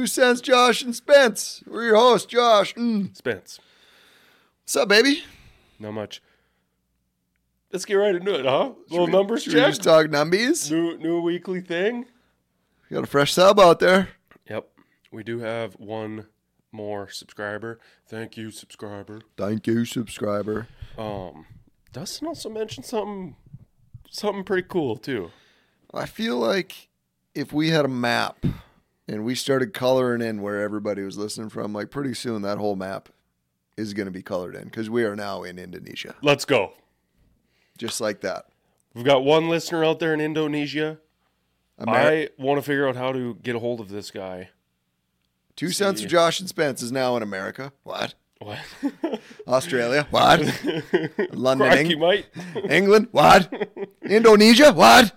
Two cents, Josh and Spence. We're your host, Josh. Mm. Spence. What's up, baby? Not much. Let's get right into it, huh? Little we- numbers Should check. just talk numbies? New new weekly thing. You got a fresh sub out there. Yep. We do have one more subscriber. Thank you, subscriber. Thank you, subscriber. Um, Dustin also mentioned something something pretty cool too. I feel like if we had a map and we started coloring in where everybody was listening from, like pretty soon that whole map is going to be colored in because we are now in Indonesia, Let's go. just like that. We've got one listener out there in Indonesia. I want to figure out how to get a hold of this guy. Two cents of Josh and Spence is now in America. What? What? Australia? What? London, Crikey, Eng- mate. England? What? Indonesia? What?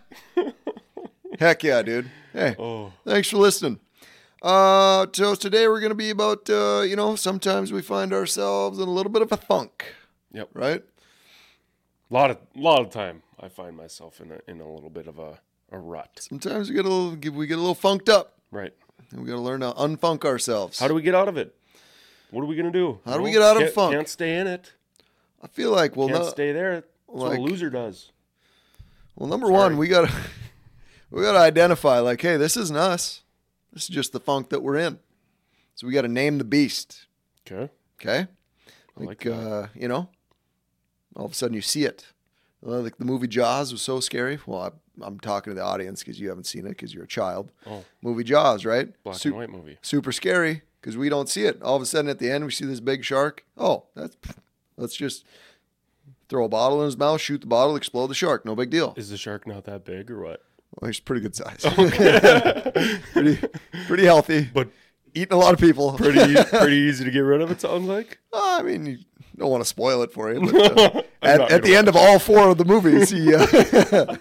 Heck yeah, dude. Hey, Oh, thanks for listening. Uh, so today we're gonna be about uh, you know, sometimes we find ourselves in a little bit of a funk, yep. right? A lot of a lot of time I find myself in a in a little bit of a, a rut. Sometimes we get a little we get a little funked up, Right. and we got to learn to unfunk ourselves. How do we get out of it? What are we gonna do? How do we get out of funk? Can't stay in it. I feel like well, Can't no, stay there. That's what a loser does. well, number Sorry. one, we gotta we gotta identify like, hey, this isn't us. This is just the funk that we're in. So we got to name the beast. Okay. Okay. Like Like, uh, you know, all of a sudden you see it. Like the movie Jaws was so scary. Well, I, I'm talking to the audience because you haven't seen it because you're a child. Oh, Movie Jaws, right? black Sup- and white movie. Super scary because we don't see it. All of a sudden at the end we see this big shark. Oh, that's let's just throw a bottle in his mouth, shoot the bottle, explode the shark. No big deal. Is the shark not that big or what? Well, he's pretty good size. Okay. pretty, pretty healthy. But Eating a lot of people. pretty pretty easy to get rid of. It sounds like. Uh, I mean, you don't want to spoil it for you. But, uh, at, at the end of all four of the movies, he. Uh,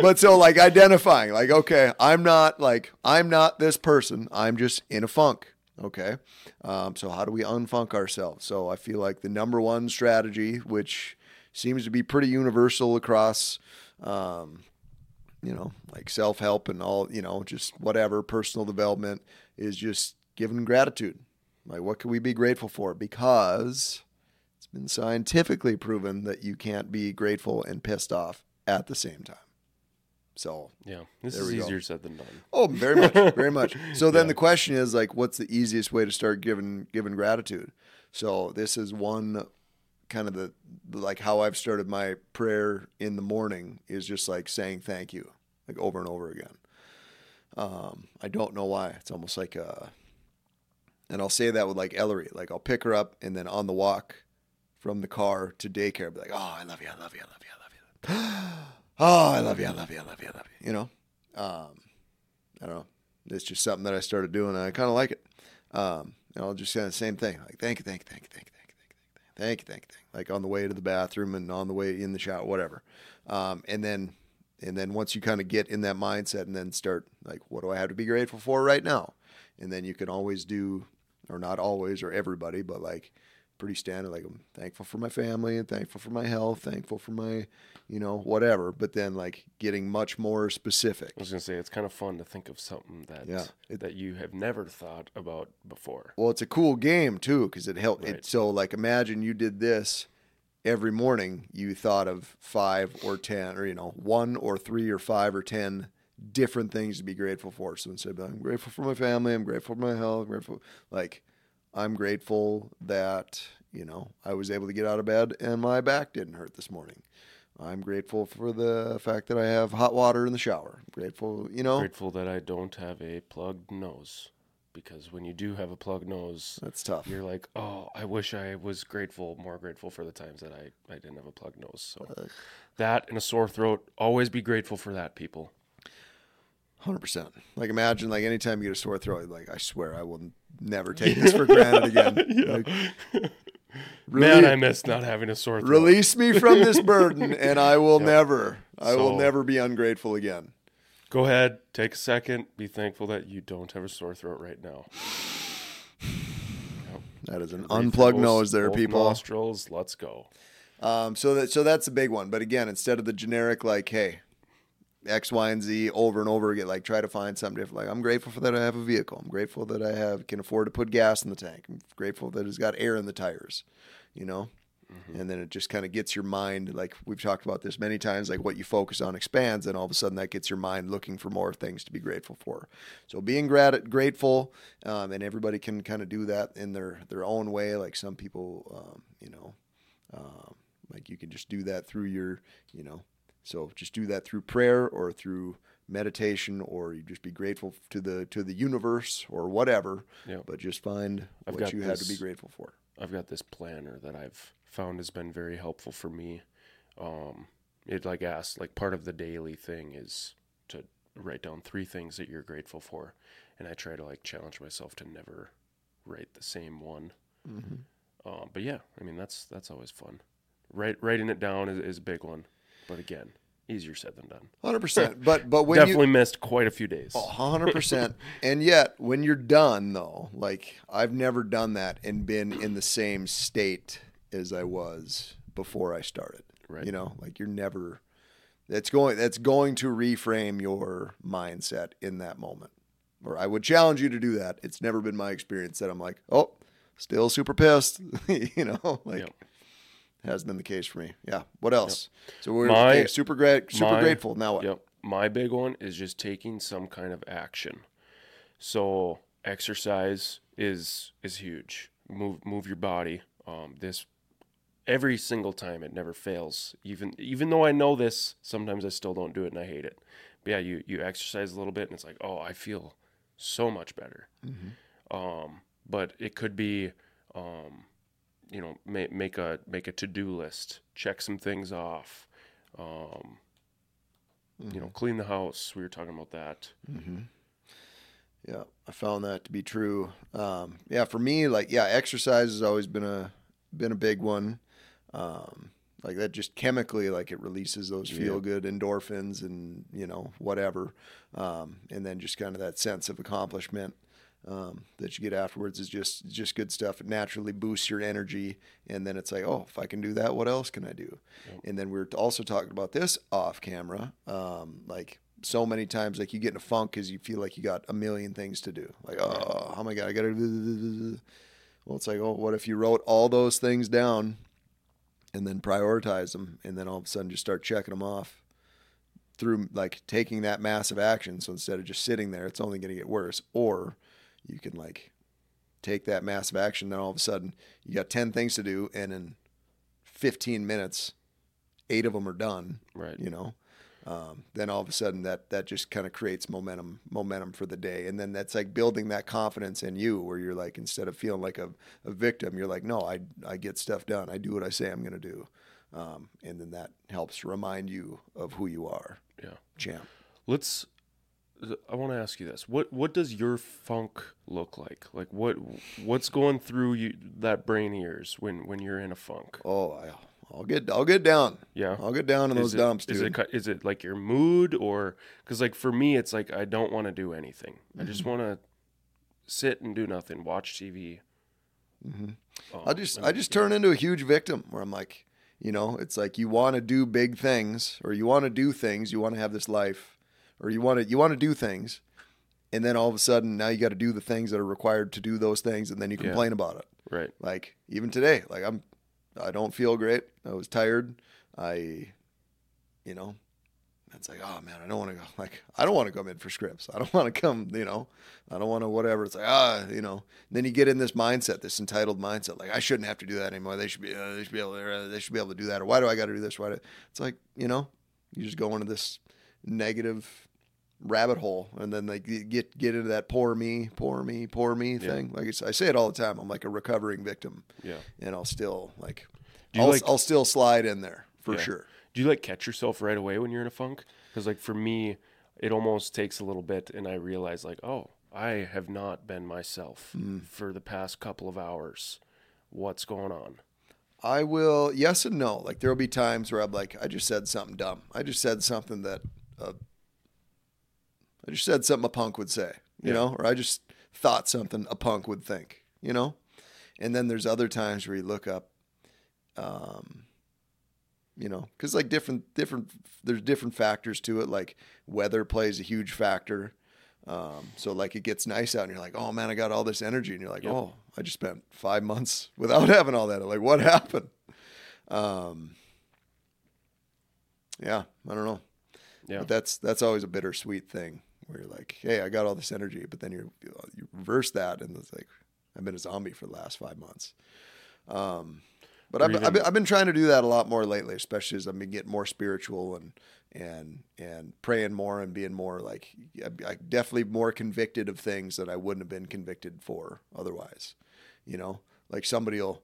but so like identifying, like okay, I'm not like I'm not this person. I'm just in a funk. Okay, um, so how do we unfunk ourselves? So I feel like the number one strategy, which seems to be pretty universal across, um, you know, like self help and all, you know, just whatever personal development is just giving gratitude. Like, what can we be grateful for? Because it's been scientifically proven that you can't be grateful and pissed off at the same time. So, Yeah, this is we go. easier said than done. oh, very much, very much. So then Yeah. the question is like, what's the easiest way to start giving giving gratitude? So this is one kind of the like how I've started my prayer in the morning is just like saying thank you, like over and over again. Um, I don't know why. It's almost like a, and I'll say that with like Ellery. Like I'll pick her up and then on the walk from the car to daycare, be like, oh, I love you, I love you, I love you, I love you. oh, I love you, I love you, I love you, I love you. You know, um, I don't know. It's just something that I started doing, and I kind of like it. Um, and I'll just say the same thing, like thank you, thank you, thank you, thank you, thank you, thank you, thank you, like on the way to the bathroom and on the way in the shower, whatever. Um, and then, and then once you kind of get in that mindset, and then start like, what do I have to be grateful for right now? And then you can always do, or not always, or everybody, but like pretty standard. Like I'm thankful for my family and thankful for my health, thankful for my, you know, whatever. But then like getting much more specific. I was gonna say it's kind of fun to think of something that Yeah, it- that you have never thought about before. Well, it's a cool game too because it helped. Right. It, so, like, imagine you did this every morning. You thought of five or ten, or you know, one or three or five or ten different things to be grateful for. So instead of I'm grateful for my family, I'm grateful for my health, I'm grateful, like, I'm grateful that you know I was able to get out of bed and my back didn't hurt this morning. I'm grateful for the fact that I have hot water in the shower. I'm grateful, you know, Grateful that I don't have a plugged nose, because when you do have a plugged nose, that's tough. you're like, oh, I wish I was grateful, more grateful for the times that I I didn't have a plugged nose. So that and a sore throat, always be grateful for that, people. Hundred percent. Like imagine, like anytime you get a sore throat, like I swear I will never take this for granted again. Like, Man, Really- I miss not having a sore throat. release me from this burden, and I will Yep. never, I will never be ungrateful again. Go ahead, take a second, be thankful that you don't have a sore throat right now. That is an unplugged nose, there, people. Nostrils, let's go. Um, so that so that's a big one. But again, instead of the generic like, hey, X, Y, and Z over and over again. Like try to find something different. Like I'm grateful for that I have a vehicle. I'm grateful that I have can afford to put gas in the tank. I'm grateful that it's got air in the tires. You know, and then it just kind of gets your mind like we've talked about this many times like what you focus on expands and all of a sudden that gets your mind looking for more things to be grateful for so being grat- grateful um, and everybody can kind of do that in their their own way like some people um, you know um, like you can just do that through your you know so just do that through prayer or through meditation or you just be grateful to the to the universe or whatever Yeah. but just find I've what you have to be grateful for I've got this planner that I've found has been very helpful for me. Um, it like asks like part of the daily thing is to write down three things that you're grateful for, and I try to like challenge myself to never write the same one. Um, but yeah, I mean that's that's always fun. Write, writing it down is, is a big one, but again, easier said than done. Hundred percent. But but when you Definitely missed quite a few days. hundred percent, and yet when you're done though, like I've never done that and been in the same state as I was before I started. Right. You know, like you're never. That's going. That's going to reframe your mindset in that moment. Or I would challenge you to do that. It's never been my experience that I'm like, oh, still super pissed. you know, like Yep. Hasn't been the case for me. Yeah. What else? So we're My- super great, super my- grateful. Now what? Yep. My big one is just taking some kind of action. So exercise is is huge. Move move your body. Um, this every single time it never fails. Even even though I know this, sometimes I still don't do it and I hate it. But yeah, you you exercise a little bit and it's like, oh, I feel so much better. Um, but it could be, um, you know, make make a make a to do list, check some things off. Um, you know, clean the house. We were talking about that. Yeah, I found that to be true. Um, yeah, for me, like yeah, exercise has always been a been a big one. Um, like that, just chemically, like it releases those feel good endorphins and you know whatever, um, and then just kind of that sense of accomplishment um, that you get afterwards is just just good stuff. It naturally boosts your energy, and then it's like, oh, if I can do that, what else can I do? And then we are also talking about this off camera, um, like so many times, like you get in a funk because you feel like you got a million things to do. Like, oh, oh my god, I gotta. do Well, it's like, oh, what if you wrote all those things down, and then prioritize them, and then all of a sudden just start checking them off through like taking that massive action. So instead of just sitting there, it's only going to get worse. Or you can like take that massive action, then all of a sudden you got 10 things to do, and in 15 minutes, eight of them are done, Right. you know? Um, then all of a sudden that that just kind of creates momentum momentum for the day and then that's like building that confidence in you where you're like instead of feeling like a, a victim you're like no I, I get stuff done I do what I say I'm going to do um, and then that helps remind you of who you are Yeah. champ Let's. I want to ask you this. What what does your funk look like? Like what what's going through you that brain ears when when you're in a funk? oh I, I'll get I'll get down Yeah. I'll get down in those it, dumps is dude it ki- is it like your mood or because like for me it's like I don't want to do anything. I Mm-hmm. just want to sit and do nothing, watch TV. Um, I just I just turn into a huge victim where I'm like, you know, it's like you want to do big things or you want to do things, you want to have this life or you want to you want to do things and then all of a sudden now you got to do the things that are required to do those things and then you Yeah. complain about it. right. Like even today, like I'm I don't feel great. I was tired. I you know, it's like, oh man, I don't want to go. Like, I don't want to come in for scripts. I don't want to come, you know, I don't want to whatever. It's like, ah, you know. then you get in this mindset, this entitled mindset. Like, I shouldn't have to do that anymore. They should be, uh, they should be able, to, uh, they should be able to do that. Or why do I got to do this? Why? Do, it's like, you know, you just go into this negative rabbit hole, and then they get get into that poor me, poor me, poor me thing. Like it's, I say it all the time. I'm like a recovering victim, Yeah. and I'll still like, I'll, like- I'll still slide in there for Yeah. sure. Do you like catch yourself right away when you're in a funk? Because like for me, it almost takes a little bit, and I realize like, oh, I have not been myself Hmm. for the past couple of hours. What's going on? I will, yes and no. Like there will be times where I'm like, I just said something dumb. I just said something that, uh, I just said something a punk would say, you Yeah. know, or I just thought something a punk would think, you know. And then there's other times where you look up, um, you know, because like different different there's different factors to it. Like weather plays a huge factor. Um, so like it gets nice out, and you're like, oh man, I got all this energy, and you're like, Yep. oh, I just spent five months without having all that. Like, what happened? Um, yeah, I don't know. Yeah. But that's that's always a bittersweet thing where you're like, hey, I got all this energy, but then you you reverse that, and it's like I've been a zombie for the last five months. Um, but I've, I've, been, I've been trying to do that a lot more lately, especially as I've been getting more spiritual and and and praying more and being more like I, definitely more convicted of things that I wouldn't have been convicted for otherwise. You know, like somebody will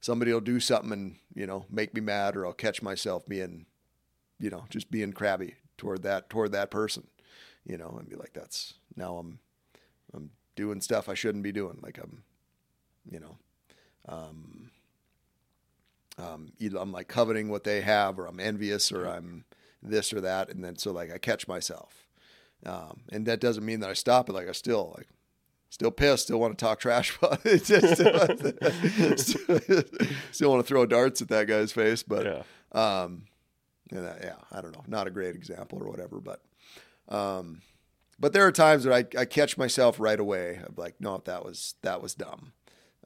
somebody will do something and you know make me mad, or I'll catch myself being, you know, just being crabby toward that toward that person. You know, and be like, that's now I'm I'm doing stuff I shouldn't be doing. Like I'm, you know, um, um, either I'm like coveting what they have, or I'm envious, or I'm this or that, and then so like I catch myself, um, and that doesn't mean that I stop it. Like I still like still pissed, still want to talk trash but still, still, want to throw darts at that guy's face, but yeah. um, that, yeah, I don't know, not a great example or whatever, but, um, but there are times that I, I catch myself right away. I'm like, no, that was that was dumb.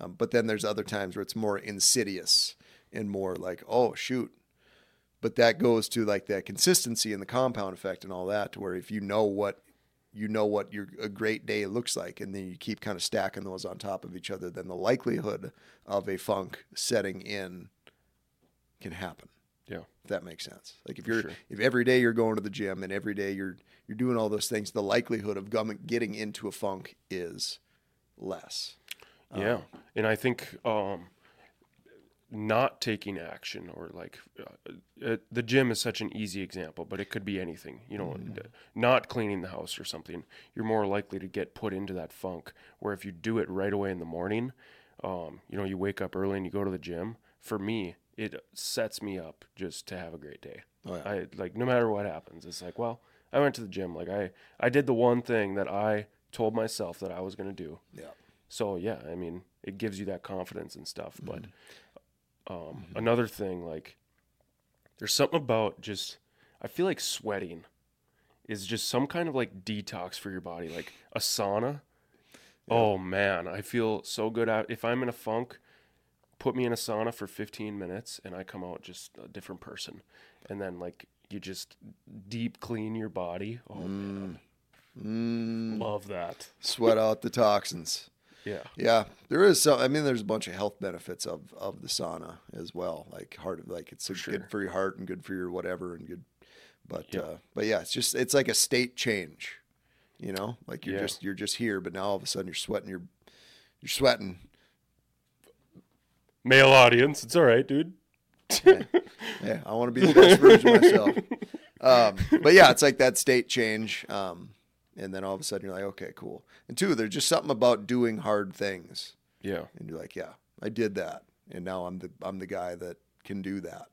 Um, but then there's other times where it's more insidious and more like, oh shoot. But that goes to like that consistency and the compound effect and all that, to where if you know what you know what your a great day looks like, and then you keep kind of stacking those on top of each other, then the likelihood of a funk setting in can happen Yeah. if that makes sense. Like if you're Sure. if every day you're going to the gym and every day you're you're doing all those things, the likelihood of getting into a funk is less. Yeah, and I think um, not taking action or like uh, uh, the gym is such an easy example, but it could be anything. You know, d- not cleaning the house or something. You're more likely to get put into that funk. Where if you do it right away in the morning, um, you know, you wake up early and you go to the gym. For me, it sets me up just to have a great day. Oh, yeah. I like no matter what happens, it's like, well, I went to the gym. Like I, I did the one thing that I told myself that I was gonna do. Yeah. So yeah, I mean, it gives you that confidence and stuff. But Mm-hmm. um, another thing, like, there's something about just, I feel like sweating is just some kind of like detox for your body, like a sauna. Oh man, I feel so good out. If I'm in a funk, put me in a sauna for 15 minutes, and I come out just a different person. And then like you just deep clean your body. Oh man, Mm, love that. sweat out the toxins. Yeah. Yeah, there is some. I mean, there's a bunch of health benefits of of the sauna as well. Like heart, like it's sure. good for your heart and good for your whatever and good. But Yeah. uh, but yeah, it's just it's like a state change. You know, like you're Yeah. just you're just here, but now all of a sudden you're sweating. You're you're sweating. Male audience, it's all right, dude. Yeah, I want to be the best version of myself. Um, but yeah, it's like that state change. Um, and then all of a sudden you're like, okay, cool. And two, there's just something about doing hard things. Yeah. and you're like, yeah, I did that, and now I'm the I'm the guy that can do that.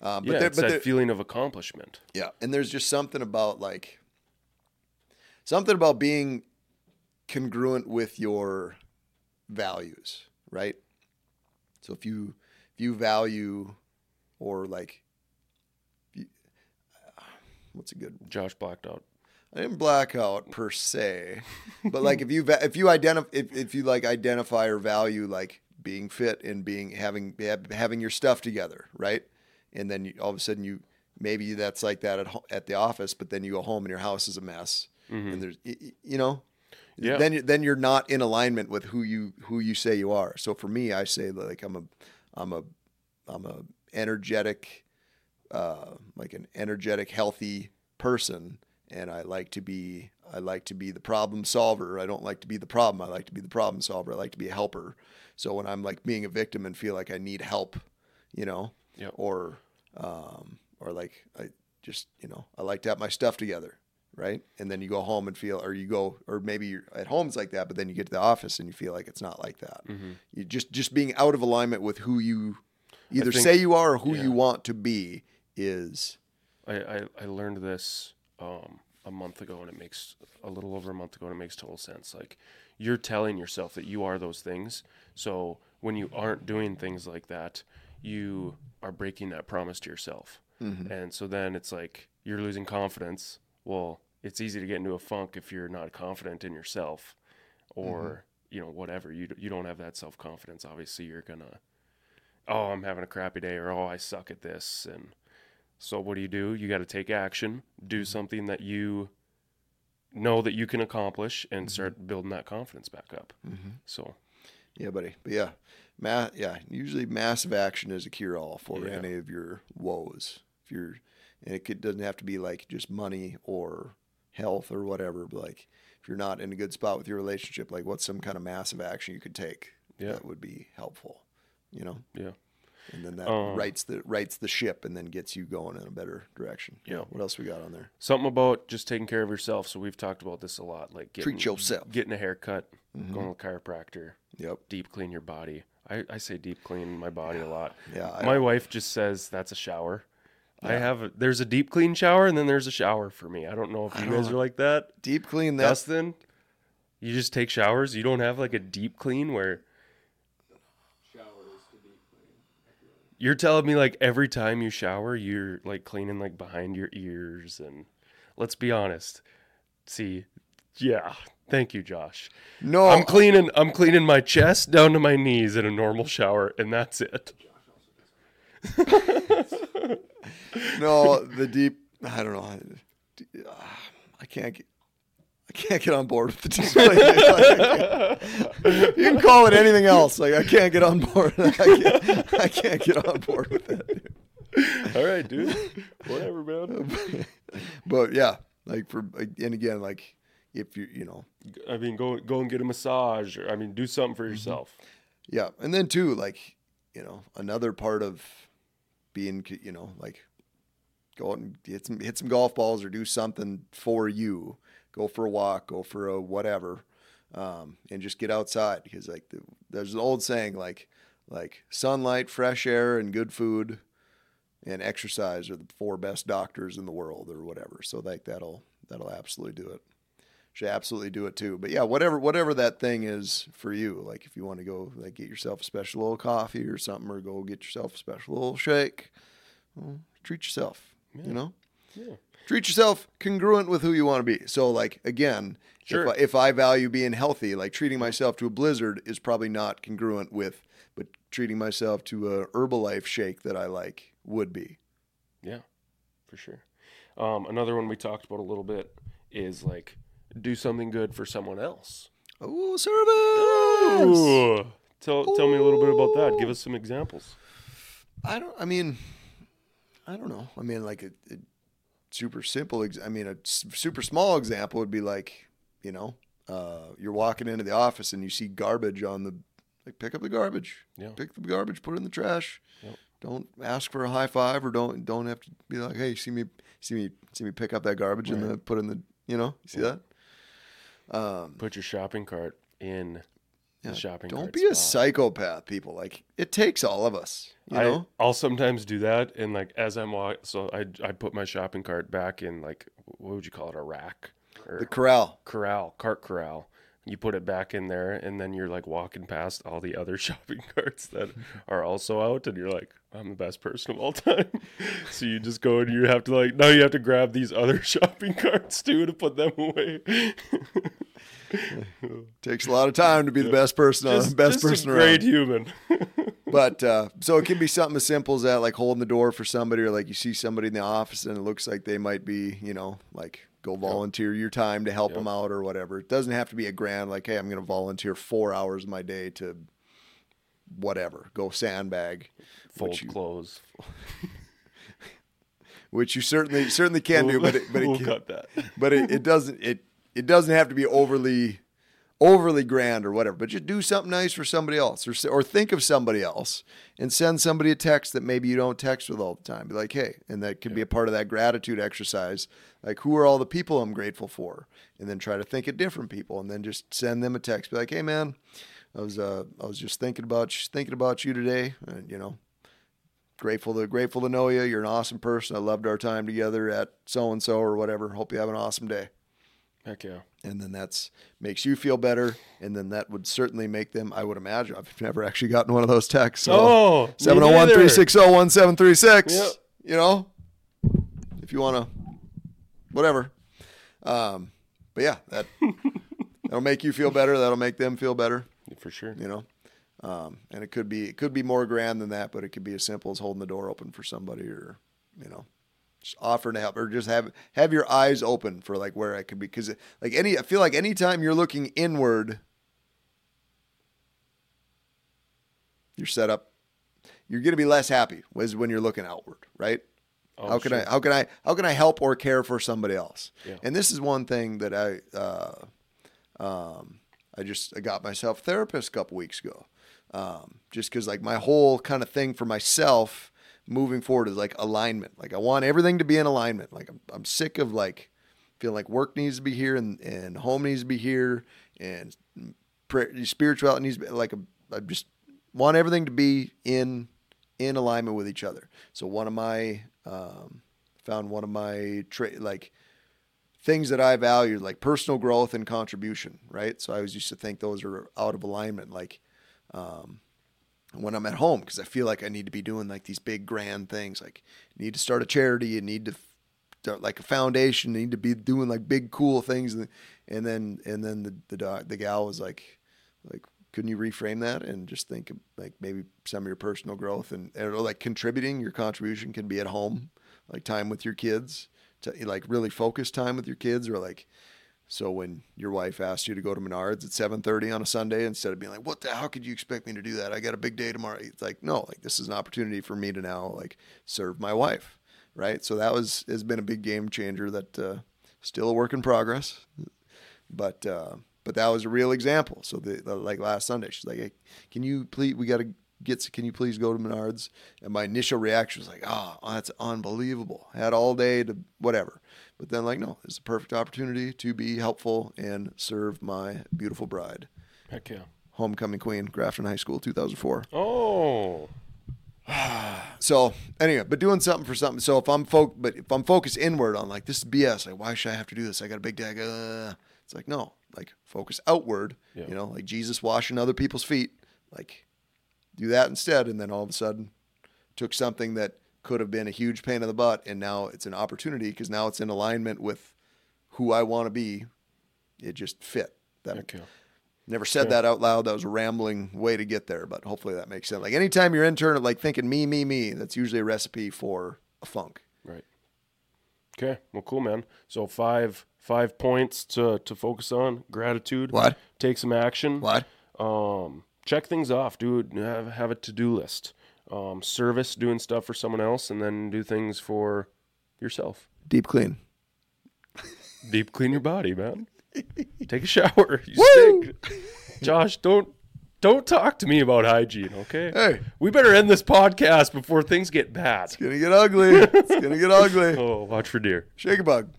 Um, but yeah, there, it's but that there, feeling of accomplishment. yeah, and there's just something about like something about being congruent with your values, right? So if you if you value or like you, uh, what's a good Josh blacked out. I didn't black out per se, but like if you if you identify if, if you like identify or value like being fit and being having having your stuff together, right? And then you, all of a sudden you maybe that's like that at at the office, but then you go home and your house is a mess, mm-hmm. and there's you know, Yeah. then then you're not in alignment with who you who you say you are. So for me, I say like I'm a I'm a I'm a energetic uh, like an energetic, healthy person, and I like to be I like to be the problem solver. I don't like to be the problem. I like to be the problem solver. I like to be a helper. So when I'm like being a victim and feel like I need help, you know, Yep. or um, or like I just you know I like to have my stuff together, right? And then you go home and feel, or you go, or maybe you're at home it's like that, but then you get to the office and you feel like it's not like that. You just just being out of alignment with who you either think- say you are or who yeah. you want to be is I, I, I learned this um, a month ago, and it makes a little over a month ago, and it makes total sense. Like you're telling yourself that you are those things. So when you aren't doing things like that, you are breaking that promise to yourself. And so then it's like you're losing confidence. Well, it's easy to get into a funk if you're not confident in yourself or, mm-hmm. you know, whatever. You, you don't have that self confidence. Obviously, you're going to, oh, I'm having a crappy day or, oh, I suck at this. And so what do you do? You got to take action, do mm-hmm. something that you know that you can accomplish and mm-hmm. start building that confidence back up. So, Yeah, buddy. But yeah, ma- yeah. Usually, massive action is a cure-all for Yeah. any of your woes. If you're, and it could, doesn't have to be like just money or health or whatever. But like, if you're not in a good spot with your relationship, like, what's some kind of massive action you could take Yeah. that would be helpful? You know, yeah. and then that Um, rights the rights the ship and then gets you going in a better direction. Yeah. What else we got on there? Something about just taking care of yourself. So we've talked about this a lot. Like getting, Treat yourself. getting a haircut, going to the chiropractor, Yep. deep clean your body. I, I say deep clean my body a lot. Yeah. I- My wife just says that's a shower. I have a, there's a deep clean shower and then there's a shower for me. I don't know if you guys are like that. deep clean that. Dustin, you just take showers. You don't have like a deep clean where you're telling me like every time you shower, you're like cleaning like behind your ears. And let's be honest. See, yeah. Thank you, Josh. No, I'm cleaning. I'm cleaning my chest down to my knees in a normal shower, and that's it. no, the deep. I don't know. I, can't get. I can't get on board with the deep clean. Like, you can call it anything else. Like I can't get on board. I can't, I can't get on board with it. All right, dude. Whatever, man. But yeah, like for and again, like if you you know I mean, go go and get a massage, or I mean, do something Mm-hmm. for yourself. Yeah, and then too, like you know, another part of being, you know, like go out and hit some hit some golf balls or do something for you. Go for a walk, go for a whatever, um, and just get outside because like the, there's an old saying like like sunlight, fresh air, and good food, and exercise are the four best doctors in the world or whatever. So like that'll that'll absolutely do it should absolutely do it too. But yeah, whatever whatever that thing is for you, like if you want to go like get yourself a special little coffee or something, or go get yourself a special little shake, well, treat yourself. You know, Yeah. treat yourself congruent with who you want to be. So like again, Sure. if, I, if I value being healthy, like treating myself to a blizzard is probably not congruent with, but treating myself to a Herbalife shake that I like would be. Yeah, for sure. Um, another one we talked about a little bit is like do something good for someone else. Oh, service. Ooh. Tell tell me a little bit about that. Give us some examples. I don't. I mean, I don't know. I mean, like a, a super simple. Ex- I mean, a super small example would be like, you know, uh, you're walking into the office and you see garbage on the, like, pick up the garbage. Yeah. Pick the garbage, put it in the trash. Yep. Don't ask for a high five or don't don't have to be like, hey, see me, see me, see me pick up that garbage and then put in the, you know, see that. Um, Put your shopping cart in yeah, the shopping cart. don't be a psychopath, people. Like it takes all of us, you I, know. I'll sometimes do that, and like as I'm walking, so I I put my shopping cart back in like what would you call it, a rack or the corral. corral, cart corral. You put it back in there, and then you're like walking past all the other shopping carts that are also out, and you're like, I'm the best person of all time. so you just go and you have to like, now you have to grab these other shopping carts too to put them away. Takes a lot of time to be the best person, on, just, best just person a great around. human. But uh, so it can be something as simple as that, like holding the door for somebody, or like you see somebody in the office and it looks like they might be, you know, like go volunteer your time to help them out or whatever. It doesn't have to be a grand, like, hey, I'm going to volunteer four hours of my day to whatever, go sandbag, Fold you, clothes. which you certainly certainly can do, but it, but it we'll can, cut that. but it, it doesn't it it doesn't have to be overly overly grand or whatever but just do something nice for somebody else or, or think of somebody else and send somebody a text that maybe you don't text with all the time. Be like hey and that could be a part of that gratitude exercise. Like who are all the people i'm grateful for? And then try to think of different people and then just send them a text. Be like hey man i was uh i was just thinking about you, thinking about you today and you know grateful to grateful to know you you're an awesome person. I loved our time together at so and so or whatever. Hope you have an awesome day Heck yeah. and then that's makes you feel better and then that would certainly make them i would imagine i've never actually gotten one of those texts so. Oh, me 701 360 1736 you know? If you want to whatever. Um but yeah that that'll make you feel better that'll make them feel better. For sure. you know? Um and it could be it could be more grand than that but it could be as simple as holding the door open for somebody or you know offering to help or just have have your eyes open for like where I could be because like any I feel like anytime you're looking inward you're set up you're going to be less happy was when you're looking outward right Oh, how can sure. I how can I how can I help or care for somebody else? Yeah. And this is one thing that I uh, um, I just I got myself a therapist a couple weeks ago. Um, just because like my whole kind of thing for myself moving forward is like alignment. Like I want everything to be in alignment. Like I'm, I'm sick of like feeling like work needs to be here and, and home needs to be here and prayer, spirituality needs to be like I just want everything to be in in alignment with each other. So one of my um, found one of my tra- like things that I valued, like personal growth and contribution, right? So I always used to think those are out of alignment, like um, when I'm at home, because I feel like I need to be doing like these big grand things, like you need to start a charity, you need to start like a foundation, you need to be doing like big cool things, and, then and then the the the gal was like, like couldn't you reframe that and just think of like maybe some of your personal growth and or like contributing your contribution can be at home like time with your kids to like really focus time with your kids or like so when your wife asks you to go to Menards at 7:30 on a Sunday instead of being like what the how could you expect me to do that I got a big day tomorrow it's like no like this is an opportunity for me to now like serve my wife right so that was has been a big game changer that uh, still a work in progress but uh, but that was a real example. So the, the like last Sunday, she's like, hey, "Can you please? We got to get. Can you please go to Menards?" And my initial reaction was like, "Oh, that's unbelievable. Had all day to whatever." But then like, no, it's a perfect opportunity to be helpful and serve my beautiful bride. Heck yeah. Homecoming Queen, Grafton High School, 2004. Oh, So anyway, but doing something for something. So if I'm fo- but if I'm focused inward on like this is BS, like why should I have to do this? I got a big day. Uh, it's like no, like focus outward. Yeah. You know, like Jesus washing other people's feet. Like do that instead, and then all of a sudden took something that could have been a huge pain in the butt, and now it's an opportunity because now it's in alignment with who I want to be. It just fit. That yeah. Never said that out loud. That was a rambling way to get there, but hopefully that makes sense. Like anytime you're internal, like thinking me, me, me, that's usually a recipe for a funk. Right. Okay. Well, cool, man. So five five points to to focus on: gratitude. What? Take some action. What? Um, check things off. Do have have a to do list. Um, service, doing stuff for someone else, and then do things for yourself. Deep clean. Deep clean your body, man. Take a shower. You Woo! stink. Josh, don't don't talk to me about hygiene, okay? Hey, We better end this podcast before things get bad. it's gonna get ugly. It's gonna get ugly. Oh, watch for deer. Shake a bug.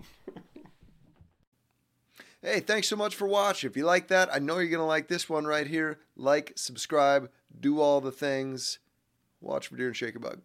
Hey, thanks so much for watching. If you like that, I know you're gonna like this one right here. Like, subscribe, do all the things. Watch for deer and shake a bug.